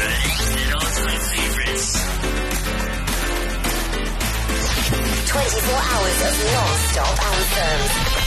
and all-time favorites. 24 hours of non-stop anthems.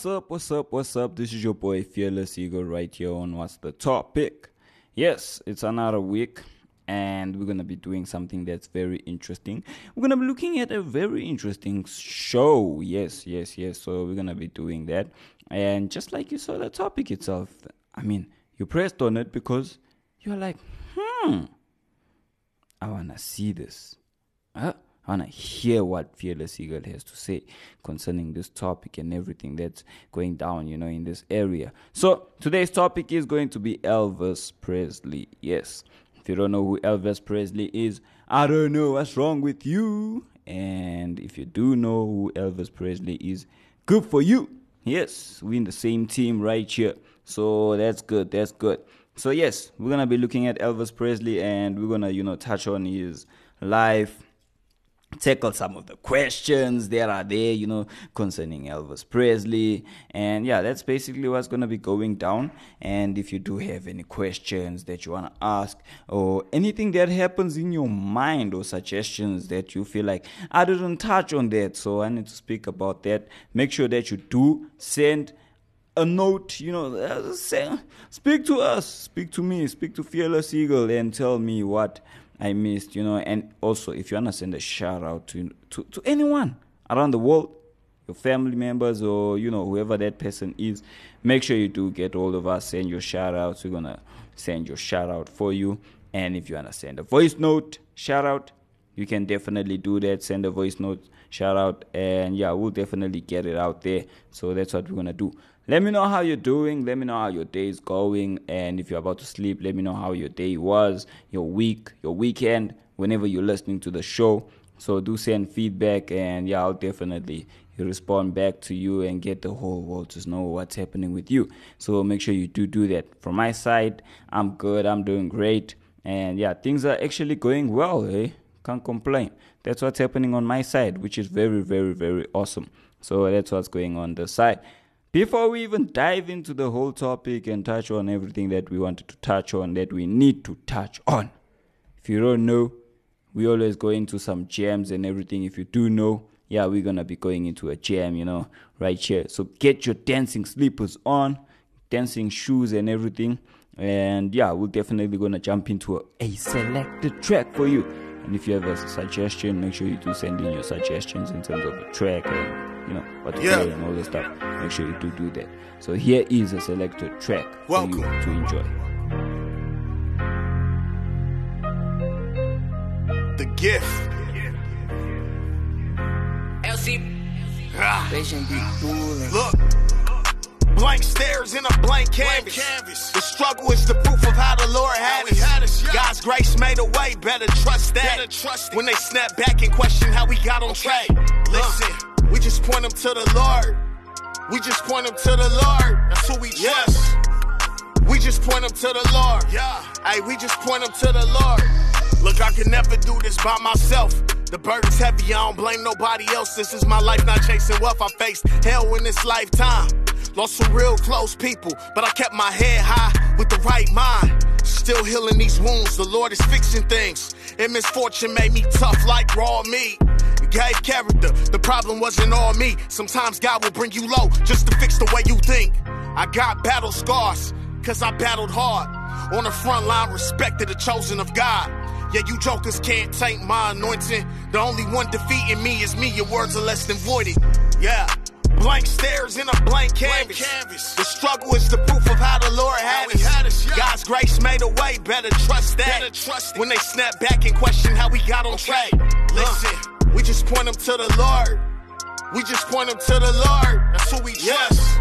What's up, what's up, what's up? This is your boy Fearless Eagle right here on What's the Topic. Yes, it's another week, and we're gonna be doing something that's very interesting. We're gonna be looking at a very interesting show. Yes, yes, yes. So we're gonna be doing that. And just like you saw the topic itself, I mean, you pressed on it because you're like, hmm, I wanna see this. Huh? I want to hear what Fearless Eagle has to say concerning this topic and everything that's going down, you know, in this area. So today's topic is going to be Elvis Presley. Yes. If you don't know who Elvis Presley is, I don't know what's wrong with you. And if you do know who Elvis Presley is, good for you. Yes, we're in the same team right here. So that's good. That's good. So yes, we're gonna be looking at Elvis Presley and we're gonna, you know, touch on his life tackle some of the questions that are there, you know, concerning Elvis Presley. And yeah, that's basically what's going to be going down. And if you do have any questions that you want to ask or anything that happens in your mind or suggestions that you feel like I didn't touch on that, so I need to speak about that, make sure that you do send a note, you know, uh, speak to us, speak to me, speak to Fearless Eagle, and tell me what I missed, you know. And also, if you want to send a shout out to, to to anyone around the world, your family members or you know whoever that person is, make sure you do get all of us. Send your shout outs. We're gonna send your shout out for you. And if you wanna send a voice note shout out, you can definitely do that. Send a voice note shout out, and yeah, we'll definitely get it out there. So that's what we're gonna do. Let me know how you're doing. Let me know how your day is going. And if you're about to sleep, let me know how your day was, your week, your weekend, whenever you're listening to the show. So do send feedback, and yeah, I'll definitely respond back to you and get the whole world to know what's happening with you. So make sure you do do that. From my side, I'm good. I'm doing great. And yeah, things are actually going well, eh? Can't complain. That's what's happening on my side, which is very, very, very awesome. So that's what's going on the side. Before we even dive into the whole topic and touch on everything that we wanted to touch on, that we need to touch on, if you don't know, we always go into some jams and everything. If you do know, yeah, we're gonna be going into a jam, you know, right here. So get your dancing slippers on, dancing shoes and everything. And yeah, we're definitely gonna jump into a, a selected track for you. And if you have a suggestion, make sure you do send in your suggestions in terms of a track and you know what to Yeah. play and all this stuff. Make sure you do do that. So here is a selected track for you Welcome. to enjoy. The gift. Ah, Patient be look. Blank stares in a blank canvas. The struggle is the proof of how the Lord had us. God's grace made a way, better trust that. When they snap back and question how we got on track. Listen, we just point them to the Lord. We just point them to the Lord. That's who we trust. We just point them to the Lord. Yeah. Hey, we just point them to the Lord. Look, I can never do this by myself. The burden's heavy, I don't blame nobody else. This is my life, not chasing wealth. I faced hell in this lifetime. Lost some real close people, but I kept my head high with the right mind. Still healing these wounds, the Lord is fixing things. And misfortune made me tough like raw meat. Gave character, the problem wasn't all me. Sometimes God will bring you low just to fix the way you think. I got battle scars, cause I battled hard. On the front line, respected the chosen of God. Yeah, you jokers can't taint my anointing. The only one defeating me is me. Your words are less than voided. Yeah. Blank stares in a blank canvas. The struggle is the proof of how the Lord had us. God's grace made a way, better trust that. When they snap back and question how we got on track. Listen, we just point them to the Lord. We just point them to the Lord. That's who we trust.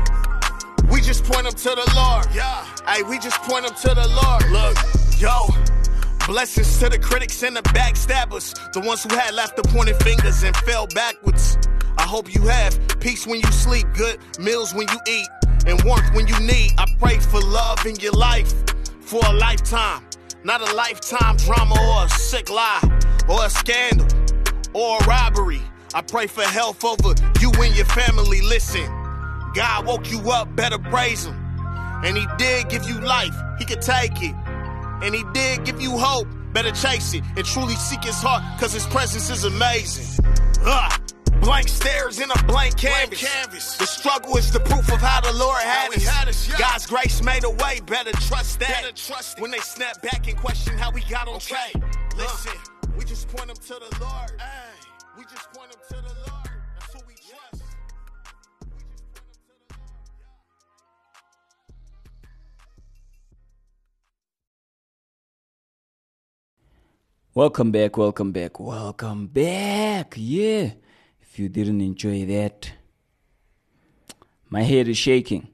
We just point them to the Lord. Yeah. Hey, we just point them to the Lord. Look, yo. Blessings to the critics and the backstabbers, the ones who had left the pointing fingers and fell backwards. I hope you have peace when you sleep, good meals when you eat, and warmth when you need. I pray for love in your life for a lifetime, not a lifetime drama or a sick lie or a scandal or a robbery. I pray for health over you and your family. Listen, God woke you up, better praise Him. And He did give you life, He could take it. And He did give you hope, better chase it. And truly seek His heart, cause His presence is amazing. Ugh. Blank stares in a blank canvas. canvas. The struggle is the proof of how the Lord had, us. Had us yeah. God's grace made a way, better trust that. Better trust when they snap back and question how we got on okay. track. Listen, uh. We just point them to the Lord. Ay. We just point them to the Lord. That's who we trust. Welcome back, welcome back, welcome back. Yeah. If you didn't enjoy that, my head is shaking,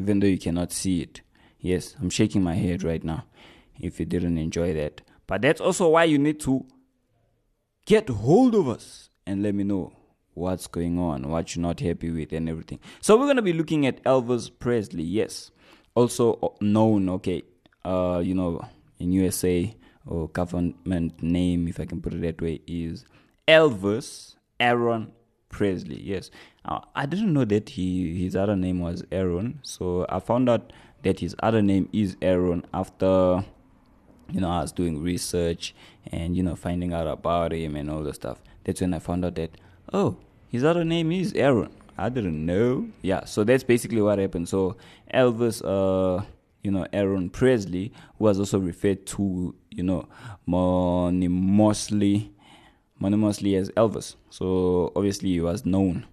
even though you cannot see it. Yes, I'm shaking my head right now if you didn't enjoy that. But that's also why you need to get hold of us and let me know what's going on, what you're not happy with, and everything. So we're gonna be looking at Elvis Presley. Yes, also uh, known, okay, uh, you know, in USA or government name, if I can put it that way, is Elvis Aaron Presley. Yes, uh, I didn't know that he his other name was Aaron, so I found out that his other name is Aaron after you know, I was doing research and, you know, finding out about him and all the stuff. That's when I found out that, oh, his other name is Aaron. I didn't know. Yeah, so that's basically what happened. So Elvis, uh, you know, Aaron Presley was also referred to, you know, mononymously, mononymously as Elvis. So obviously he was known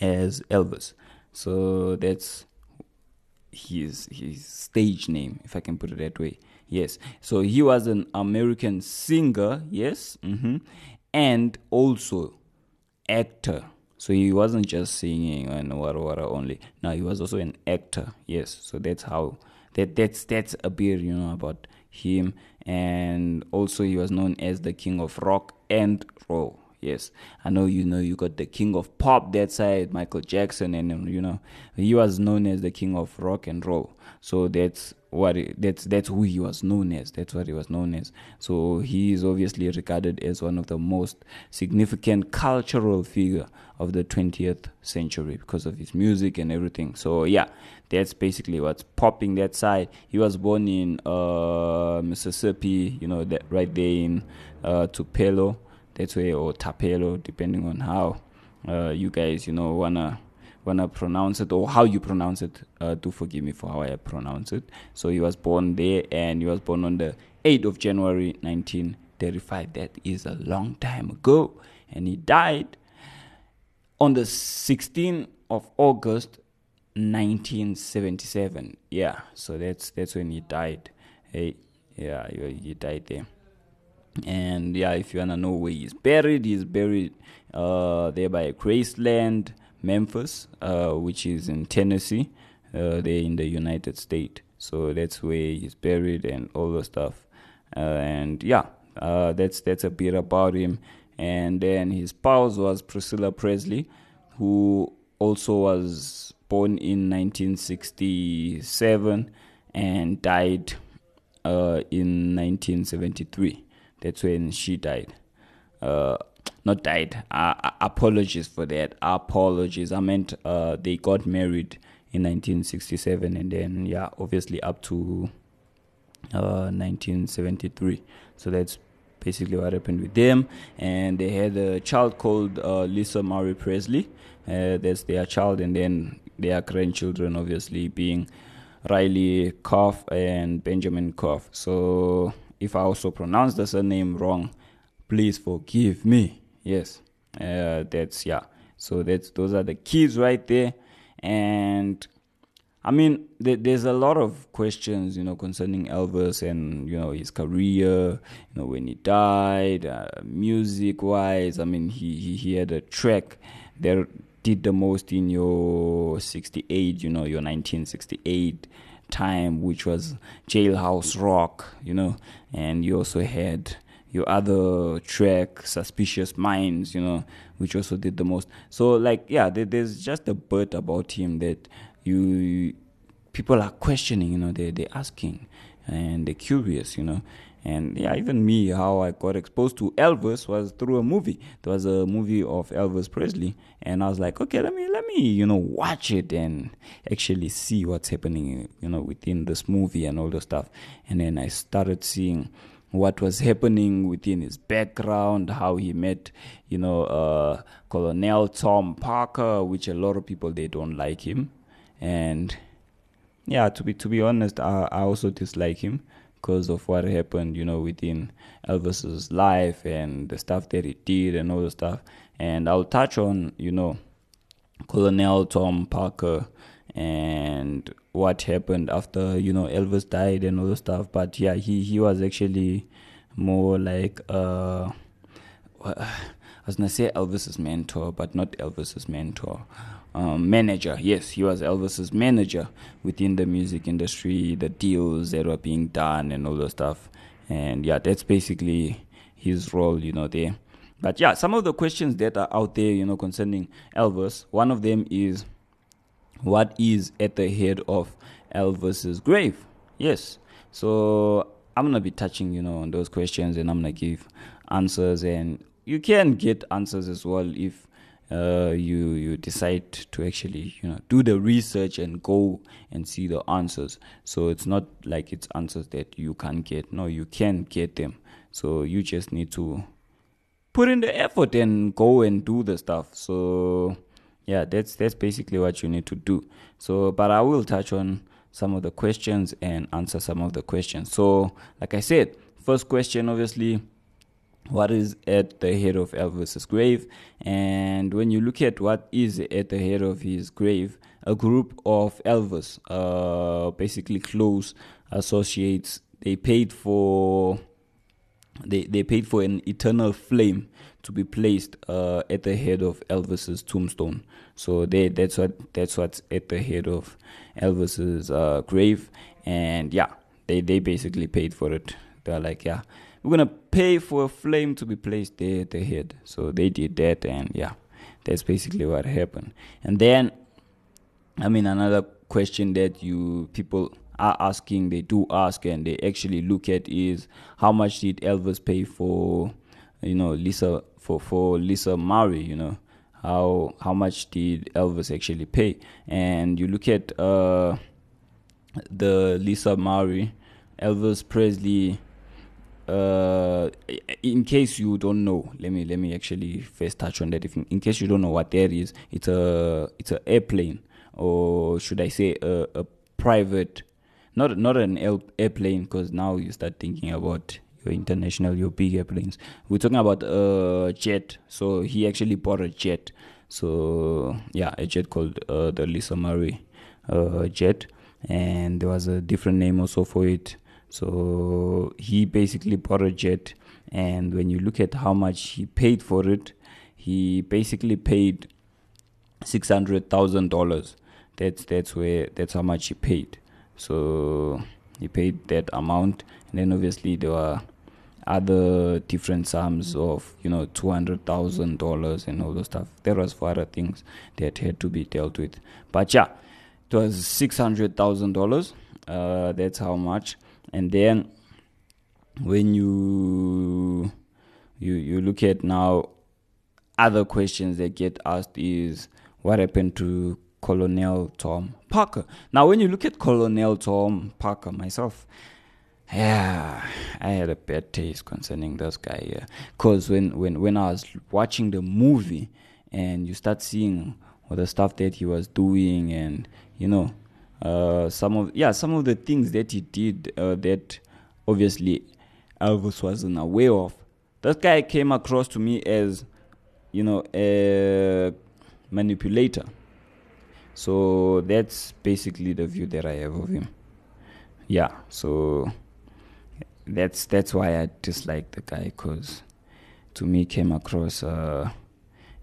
as Elvis. So that's his his stage name, if I can put it that way. Yes. So he was an American singer, yes, mm-hmm. and also actor. So he wasn't just singing and wara wara only. No, he was also an actor. Yes. So that's how that that's that's a bit you know about him, and also he was known as the king of rock and roll. Yes, I know you know you got the king of pop that side, Michael Jackson, and you know he was known as the king of rock and roll. So that's what it, that's that's who he was known as. That's what he was known as. So he is obviously regarded as one of the most significant cultural figure of the 20th century because of his music and everything. So yeah, that's basically what's popping that side. He was born in uh, Mississippi, you know, that right there in uh, Tupelo that way or Tapelo, depending on how uh, you guys, you know, wanna wanna pronounce it or how you pronounce it. Uh, do forgive me for how I pronounce it. So he was born there, and he was born on the 8th of January 1935. That is a long time ago, and he died on the 16th of August 1977. Yeah, so that's that's when he died. Hey, yeah, he died there and yeah if you wanna know where he's buried he's buried uh, there by graceland memphis uh, which is in tennessee uh, there in the united states. So that's where he's buried and all the stuff. Uh, and yeah uh, that's that's a bit about him. And then his spouse was priscilla presley who also was born in 1967 and died uh, in 1973 that's when she died. Uh, not died. Uh, apologies for that. Apologies. I meant uh, they got married in 1967, and then yeah, obviously up to uh, 1973. So that's basically what happened with them. And they had a child called uh, Lisa Marie Presley. Uh, that's their child, and then their grandchildren, obviously being Riley Koff and Benjamin Koff. So if I also pronounce the surname wrong, please forgive me. Yes, uh, that's yeah. So that's those are the keys right there, and I mean th- there's a lot of questions you know concerning Elvis and you know his career, you know when he died, uh, music wise. I mean he, he he had a track that did the most in your 68, you know your 1968 time, which was Jailhouse Rock, you know, and you also had your other track, Suspicious Minds, you know, which also did the most. So, like, yeah, there, there's just a bit about him that you people are questioning, you know, they they're asking and they're curious, you know. And yeah, even me, how I got exposed to Elvis was through a movie. There was a movie of Elvis Presley, and I was like, okay, let me let me you know watch it and actually see what's happening, you know, within this movie and all the stuff. And then I started seeing what was happening within his background, how he met, you know, uh, Colonel Tom Parker, which a lot of people they don't like him, and yeah, to be to be honest, I, I also dislike him because of what happened, you know, within Elvis's life and the stuff that he did and all the stuff. And I'll touch on, you know, Colonel Tom Parker and what happened after, you know, Elvis died and all the stuff. But yeah, he, he was actually more like uh I was gonna say Elvis's mentor, but not Elvis's mentor. Um, manager, yes, he was Elvis's manager within the music industry, the deals that were being done, and all the stuff. And yeah, that's basically his role, you know, there. But yeah, some of the questions that are out there, you know, concerning Elvis, one of them is what is at the head of Elvis's grave? Yes. So I'm gonna be touching, you know, on those questions and I'm gonna give answers and you can get answers as well if uh, you you decide to actually you know do the research and go and see the answers. So it's not like it's answers that you can't get. No, you can get them. So you just need to put in the effort and go and do the stuff. So yeah, that's that's basically what you need to do. So, but I will touch on some of the questions and answer some of the questions. So, like I said, first question obviously what is at the head of Elvis's grave. And when you look at what is at the head of his grave, a group of Elvis, uh, basically close associates, they paid for they, they paid for an eternal flame to be placed uh, at the head of Elvis's tombstone. So they that's what that's what's at the head of Elvis's uh, grave, and yeah, they they basically paid for it. They're like, yeah, we're gonna pay for a flame to be placed there at the head. So they did that, and yeah, that's basically what happened. And then, I mean, another question that you people are asking, they do ask, and they actually look at is how much did Elvis pay for, you know, Lisa for for Lisa Marie, you know. How how much did Elvis actually pay? And you look at uh, the Lisa Marie, Elvis Presley uh, in case you don't know, let me let me actually first touch on that. If in case you don't know what that is, it's a it's an airplane, or should I say a, a private, not not an airplane, because now you start thinking about your international, your big airplanes. We're talking about a jet. So he actually bought a jet. So yeah, a jet called uh, the Lisa Marie uh, jet, and there was a different name also for it. So he basically bought a jet, and when you look at how much he paid for it, he basically paid six hundred thousand dollars. That's that's where that's how much he paid. So he paid that amount, and then obviously there were other different sums of you know two hundred thousand dollars and all those stuff. There was for other things that had to be dealt with. But yeah, it was six hundred thousand uh, dollars. That's how much and then when you you you look at now other questions that get asked is what happened to Colonel Tom Parker. Now, when you look at Colonel Tom Parker, myself, yeah, I had a bad taste concerning this guy. Yeah, because when when when I was watching the movie and you start seeing all the stuff that he was doing, and you know, uh, some of yeah some of the things that he did uh, that obviously Elvis wasn't aware of. That guy came across to me as you know a manipulator. So that's basically the view that I have of him. Yeah, so that's that's why I dislike the guy because to me came across uh,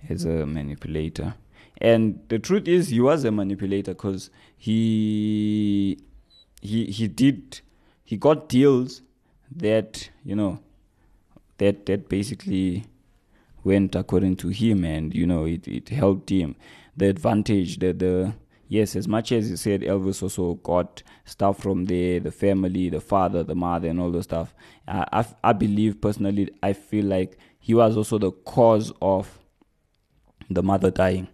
as a manipulator. And the truth is, he was a manipulator because he he he did he got deals that you know that that basically went according to him and you know it, it helped him. The advantage that the yes as much as you said elvis also got stuff from the the family the father the mother and all those stuff. I, I i believe personally i feel like he was also the cause of the mother dying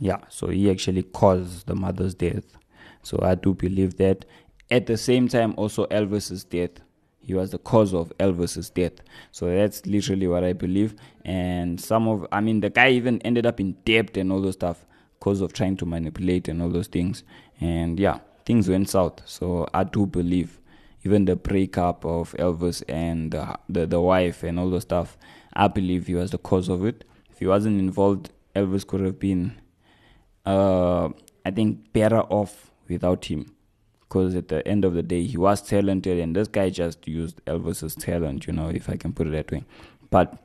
yeah so he actually caused the mother's death. So i do believe that at the same time also elvis's death. He was the cause of elvis's death. So that's literally what i believe. And some of i mean the guy even ended up in debt and all those stuff because of trying to manipulate and all those things. And yeah things went south. So i do believe even the breakup of elvis and the, the, the wife and all those stuff i believe he was the cause of it. If he wasn't involved elvis could have been uh, I think better off without him because at the end of the day he was talented and this guy just used Elvis's talent, you know, if I can put it that way. But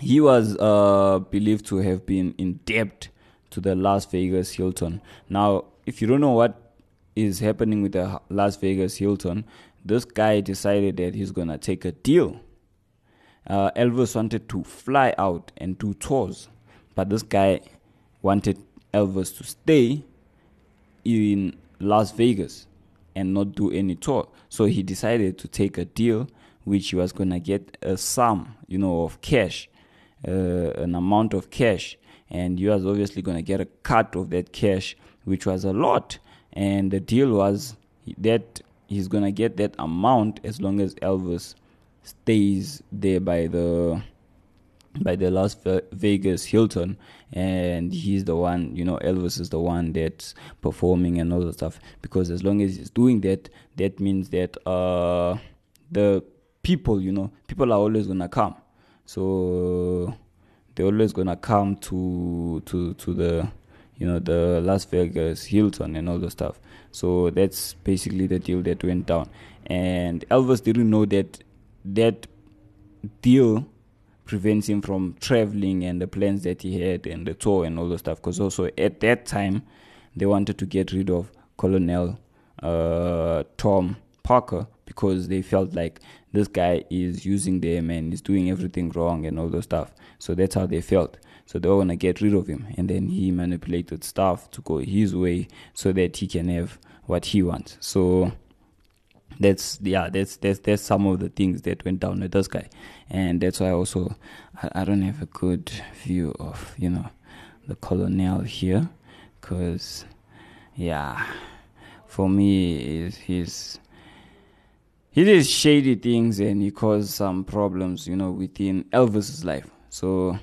he was uh, believed to have been in debt to the Las Vegas Hilton. Now, if you don't know what is happening with the Las Vegas Hilton, this guy decided that he's gonna take a deal. Uh, Elvis wanted to fly out and do tours, but this guy wanted Elvis to stay in Las Vegas and not do any tour. So he decided to take a deal which he was going to get a sum, you know, of cash, uh, an amount of cash. And he was obviously going to get a cut of that cash, which was a lot. And the deal was that he's going to get that amount as long as Elvis stays there by the by the Las Vegas Hilton, and he's the one, you know, Elvis is the one that's performing and all that stuff. Because as long as he's doing that, that means that uh, the people, you know, people are always gonna come. So they're always gonna come to to to the you know the Las Vegas Hilton and all the stuff. So that's basically the deal that went down. And Elvis didn't know that that deal prevents him from traveling and the plans that he had and the tour and all the stuff. Because also at that time, they wanted to get rid of Colonel uh, Tom Parker because they felt like this guy is using them and is doing everything wrong and all those stuff. So that's how they felt. So they want to get rid of him. And then he manipulated stuff to go his way so that he can have what he wants. So that's yeah that's that's that's some of the things that went down with this guy. And that's why also I, I don't have a good view of you know the colonel here. Because yeah for me is he's he did shady things and he caused some problems you know within elvis's life. So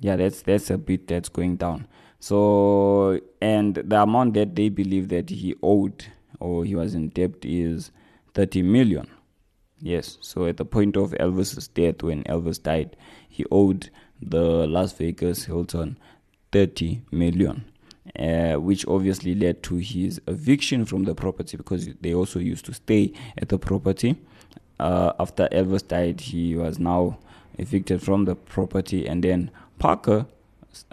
yeah that's that's a bit that's going down. So and the amount that they believe that he owed or he was in debt is 30 million. Yes, so at the point of Elvis's death, when Elvis died, he owed the Las Vegas Hilton 30 million. Uh, which obviously led to his eviction from the property because they also used to stay at the property. Uh, after Elvis died, he was now evicted from the property, and then Parker,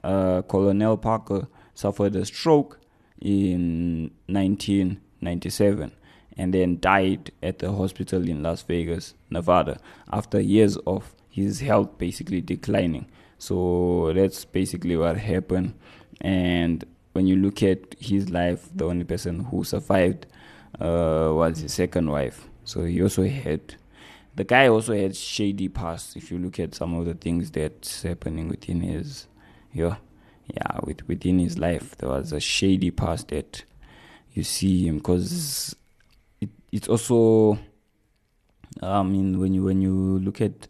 uh, Colonel Parker, suffered a stroke in 1997 and then died at the hospital in Las Vegas, Nevada, after years of his health basically declining. So that's basically what happened. And when you look at his life, the only person who survived uh, was his second wife. So he also had, the guy also had shady past. If you look at some of the things that's happening within his, yeah, yeah, with, within his life, there was a shady past that you see him because it's also I mean when you when you look at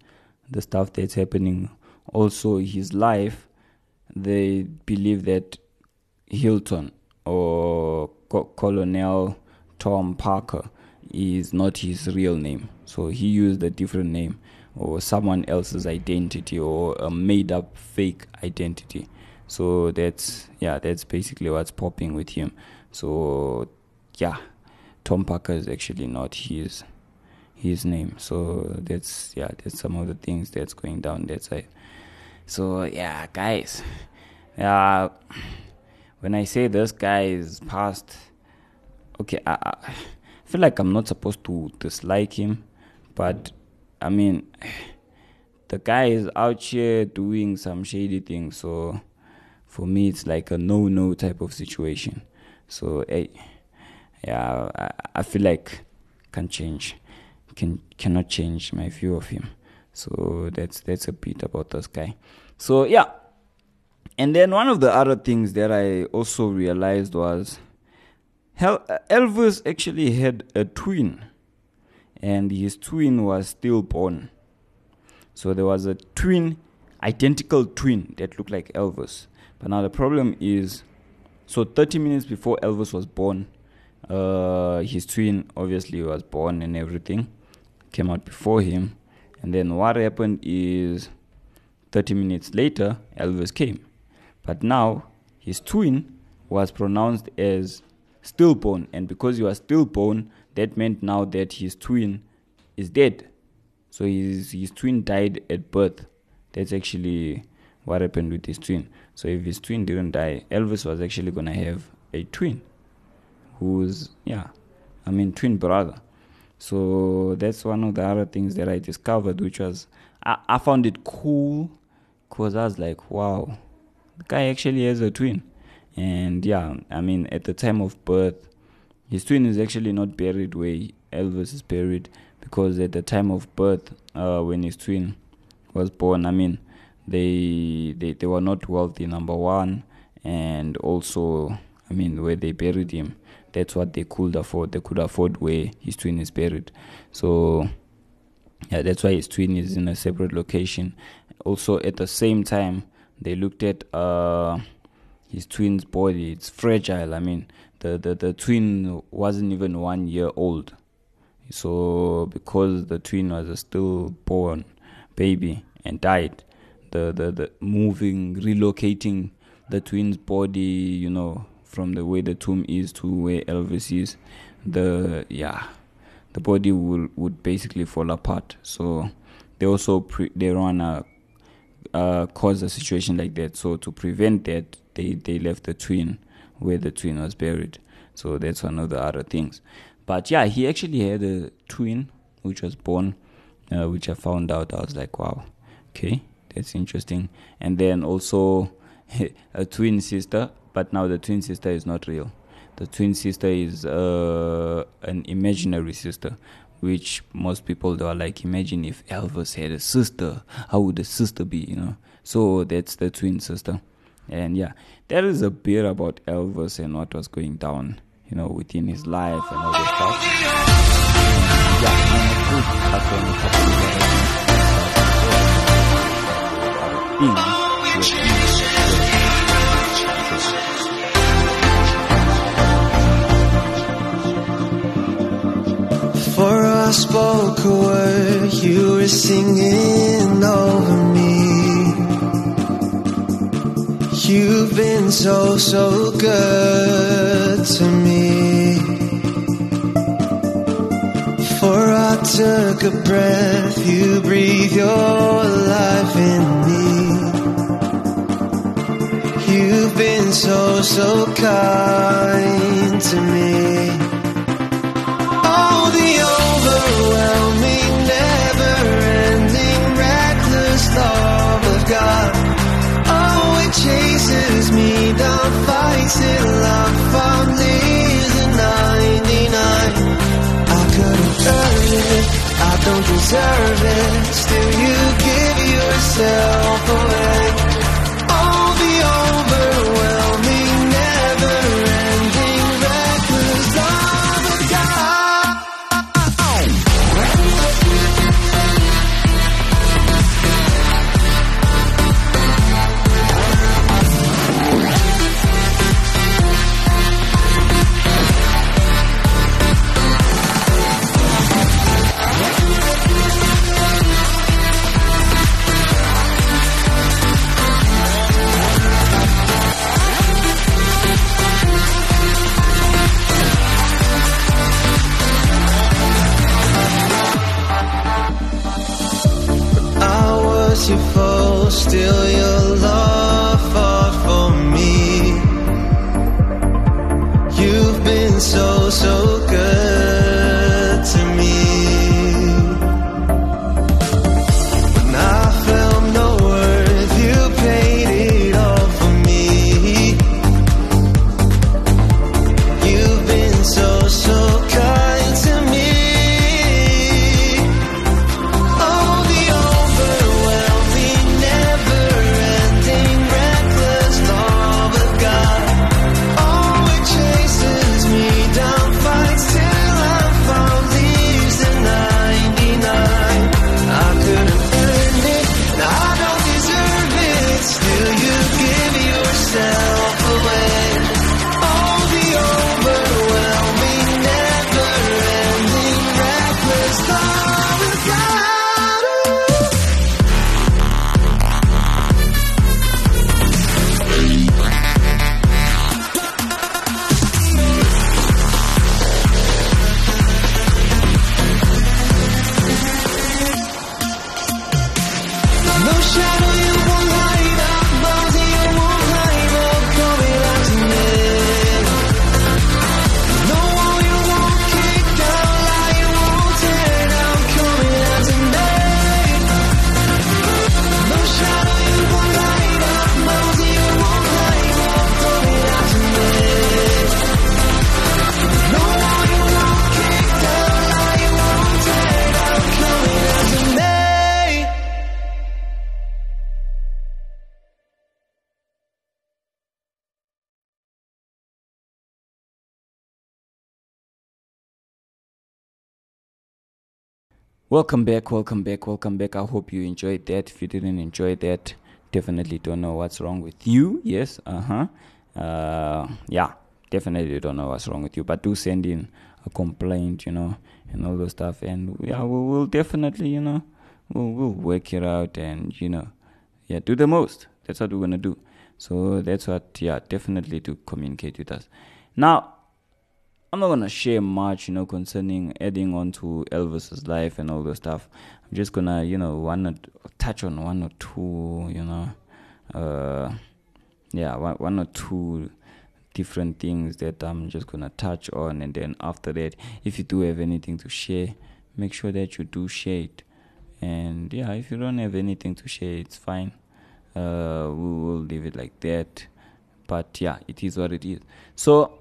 the stuff that's happening also his life they believe that Hilton or Co- Colonel Tom Parker is not his real name. So he used a different name or someone else's identity or a made up fake identity. So that's yeah that's basically what's popping with him. So yeah Tom Parker is actually not his his name. So that's yeah, that's some of the things that's going down that side. So yeah, guys, yeah, when I say this guy is past, okay, I, I, feel like I'm not supposed to dislike him, but I mean, the guy is out here doing some shady things. So for me, it's like a no-no type of situation. So hey, yeah, I, I feel like can change, can cannot change my view of him. So that's that's a bit about this guy. So yeah, and then one of the other things that I also realized was Elvis actually had a twin, and his twin was stillborn. So there was a twin, identical twin that looked like Elvis. But now the problem is, so 30 minutes before Elvis was born, uh, his twin obviously was born and everything, came out before him. And then what happened is, 30 minutes later, Elvis came. But now his twin was pronounced as stillborn, and because he was stillborn, that meant now that his twin is dead. So his his twin died at birth. That's actually what happened with his twin. So if his twin didn't die, Elvis was actually gonna have a twin, who's yeah, I mean twin brother. So that's one of the other things that I discovered, which was I, I found it cool, cause I was like, wow, the guy actually has a twin. And yeah, I mean, at the time of birth, his twin is actually not buried where Elvis is buried because at the time of birth, uh, when his twin was born, I mean, they, they they were not wealthy. Number one, and also, I mean, where they buried him, that's what they could afford. They could afford where his twin is buried. So yeah, that's why his twin is in a separate location. Also, at the same time, they looked at uh his twin's body. It's fragile. I mean, the, the, the twin wasn't even one year old. So because the twin was a stillborn baby and died, the, the, the moving, relocating the twin's body, you know, from the way the tomb is to where Elvis is, the yeah, the body will would basically fall apart. So they also pre- they wanna uh, cause a situation like that. So to prevent that, they they left the twin where the twin was buried. So that's one of the other things. But yeah, he actually had a twin which was born, uh, which I found out. I was like, wow, okay, that's interesting. And then also a twin sister, but now the twin sister is not real. The twin sister is uh, an imaginary sister, which most people they are like, imagine if Elvis had a sister, how would the sister be, you know? So that's the twin sister. And yeah, that is a bit about Elvis and what was going down, you know, within his life and all that stuff. Yeah, I spoke a word, you were singing over me. You've been so, so good to me. For I took a breath, you breathe your life in me. You've been so, so kind to me. The overwhelming, never-ending, reckless love of God. Oh, it chases me down, fights till I'm found, 99. I couldn't earn it, I don't deserve it. Still, you give yourself away. Welcome back, welcome back, welcome back. I hope you enjoyed that. If you didn't enjoy that, definitely don't know what's wrong with you. Yes, uh-huh. Uh Yeah, definitely don't know what's wrong with you. But do send in a complaint, you know, and all those stuff. And yeah, we will definitely, you know, we'll, we'll work it out and, you know, yeah, do the most. That's what we're to do. So that's what, yeah, definitely to communicate with us. Now, I'm not gonna share much, you know, concerning adding on to Elvis's life and all the stuff. I'm just gonna, you know, wanna touch on one or two, you know, uh, yeah, one, one or two different things that I'm just gonna touch on, and then after that, if you do have anything to share, make sure that you do share it. And yeah, if you don't have anything to share, it's fine. Uh, we will leave it like that. But yeah, it is what it is. So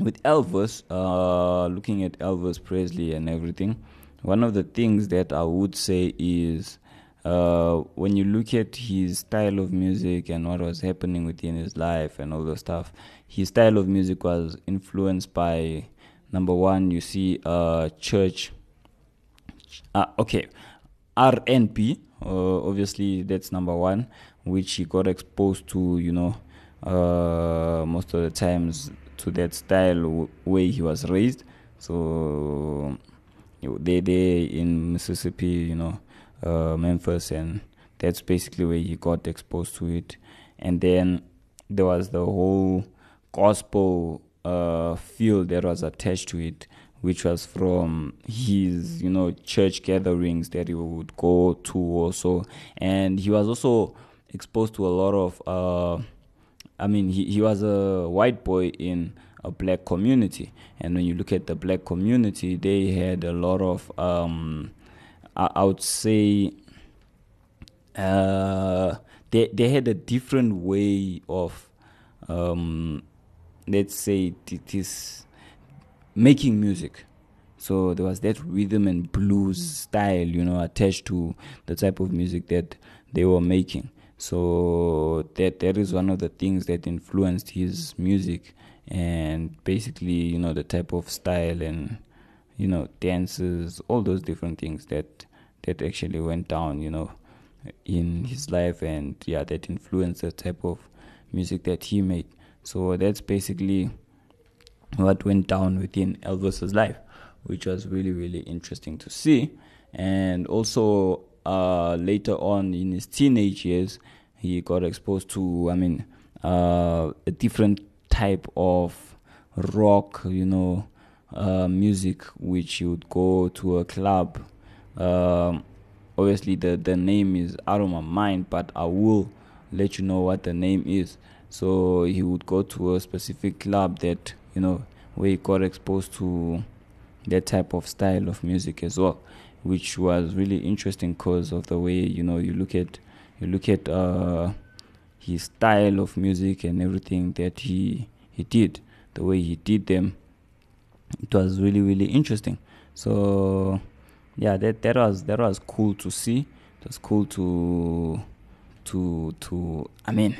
with Elvis, uh, looking at Elvis Presley and everything, one of the things that I would say is uh, when you look at his style of music and what was happening within his life and all the stuff, his style of music was influenced by number one, you see uh, church. Uh, okay, R&B, uh, obviously that's number one, which he got exposed to, you know, uh, most of the times to that style way he was raised. So they they in Mississippi, you know, uh, Memphis, and that's basically where he got exposed to it. And then there was the whole gospel uh, field that was attached to it, which was from his you know church gatherings that he would go to also, and he was also exposed to a lot of. Uh, I mean, he, he was a white boy in a black community. And when you look at the black community, they had a lot of, um, I, I would say, uh, they, they had a different way of, um, let's say, it is making music. So there was that rhythm and blues style, you know, attached to the type of music that they were making. So that that is one of the things that influenced his music and basically, you know, the type of style and you know, dances, all those different things that that actually went down, you know, in his life and yeah, that influenced the type of music that he made. So that's basically what went down within Elvis's life, which was really, really interesting to see. And also uh, later on in his teenage years, he got exposed to, I mean, uh, a different type of rock, you know, uh, music, which he would go to a club. Um, obviously, the, the name is out of my mind, but I will let you know what the name is. So he would go to a specific club that, you know, where he got exposed to that type of style of music as well which was really interesting because of the way you know you look at you look at uh, his style of music and everything that he he did, the way he did them. It was really really interesting. So yeah, that that was that was cool to see. It was cool to to to I mean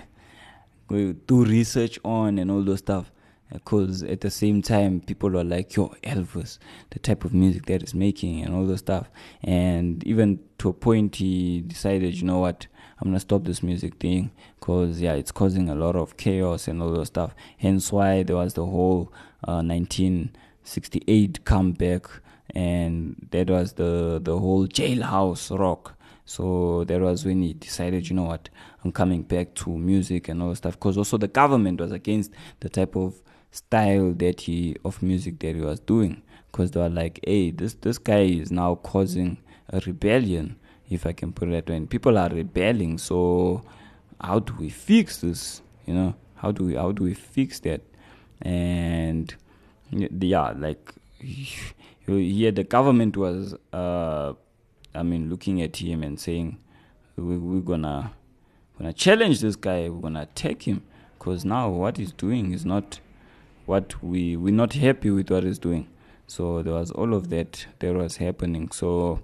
do research on and all those stuff because at the same time people were like yo elvis the type of music that he's making and all the stuff. And even to a point he decided you know what? I'm gonna stop this music thing because yeah it's causing a lot of chaos and all those stuff. Hence why there was the whole uh, 1968 comeback and that was the the whole jailhouse rock. So that was when he decided, you know what, I'm coming back to music and all stuff. Because also the government was against the type of style that he of music that he was doing. Because they were like hey this this guy is now causing a rebellion if i can put it that way. And people are rebelling so how do we fix this? You know how do we how do we fix that? And yeah like yeah the government was uh i mean looking at him and saying we, we're gonna gonna challenge this guy we're gonna attack him. Because now what he's doing is not what we we're not happy with what he's doing. So there was all of that that was happening. So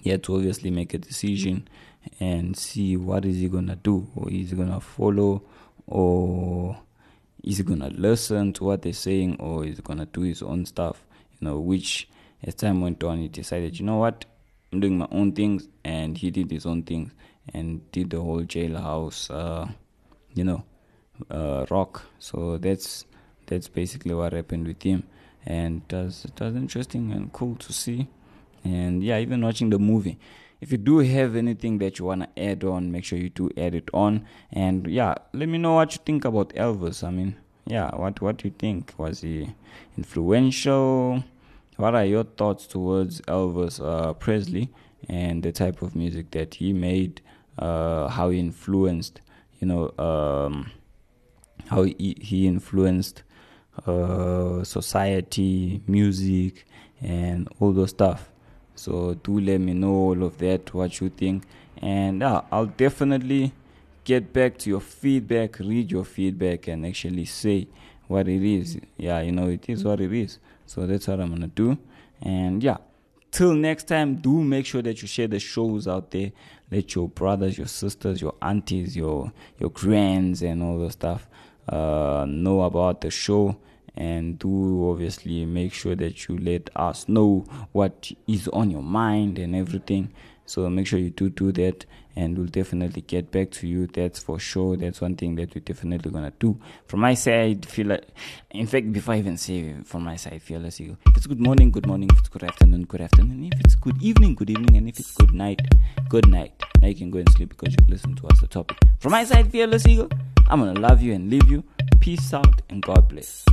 he had to obviously make a decision and see what is he gonna do, or is he gonna follow, or is he gonna listen to what they're saying, or is he gonna do his own stuff? You know, which as time went on, he decided, you know what, I'm doing my own things, and he did his own things and did the whole jailhouse, uh, you know, uh, rock. So that's that's basically what happened with him, and it was it was interesting and cool to see, and yeah, even watching the movie. If you do have anything that you wanna add on, make sure you do add it on, and yeah, let me know what you think about Elvis. I mean, yeah, what what do you think? Was he influential? What are your thoughts towards Elvis uh, Presley and the type of music that he made? Uh, how he influenced, you know, um, how he, he influenced uh, society, music, and all those stuff. So do let me know all of that, what you think, and uh, I'll definitely get back to your feedback, read your feedback, and actually say what it is. Yeah, you know, it is what it is. So that's what I'm gonna do. And yeah, till next time, do make sure that you share the shows out there. Let your brothers, your sisters, your aunties, your your grands, and all the stuff uh, know about the show. And do obviously make sure that you let us know what is on your mind and everything. So make sure you do do that, and we'll definitely get back to you. That's for sure. That's one thing that we're definitely gonna do. From my side, feel like, in fact, before I even say from my side, feel like you. If it's good morning, good morning. If it's good afternoon, good afternoon. If it's good evening, good evening. And if it's good night, good night. Now you can go and sleep because you've listened to us the topic. From my side, fearless eagle. I'm gonna love you and leave you. Peace out and God bless.